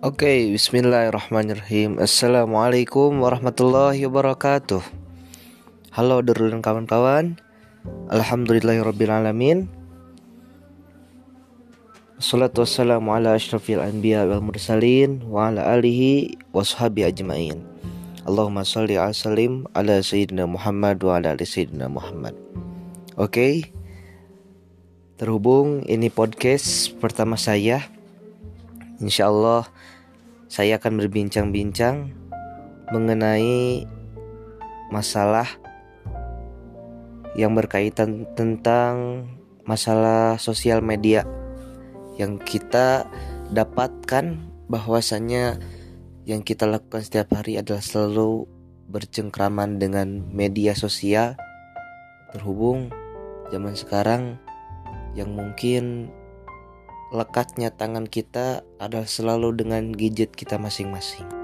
Oke, bismillahirrahmanirrahim. Assalamualaikum warahmatullahi wabarakatuh. Halo Darul dan kawan-kawan Alhamdulillahirrabbilalamin Assalatu wassalamu ala ashrafil anbiya wal mursalin Wa ala alihi wa sahabi ajma'in. Allahumma salli ala salim ala sayyidina Muhammad wa ala ali sayyidina Muhammad. Oke Terhubung ini podcast pertama saya Insya Allah saya akan berbincang-bincang mengenai masalah yang berkaitan tentang masalah sosial media yang kita dapatkan bahwasannya yang kita lakukan setiap hari adalah selalu bercengkraman dengan media sosial. Terhubung zaman sekarang yang mungkin lekatnya tangan kita adalah selalu dengan gadget kita masing-masing.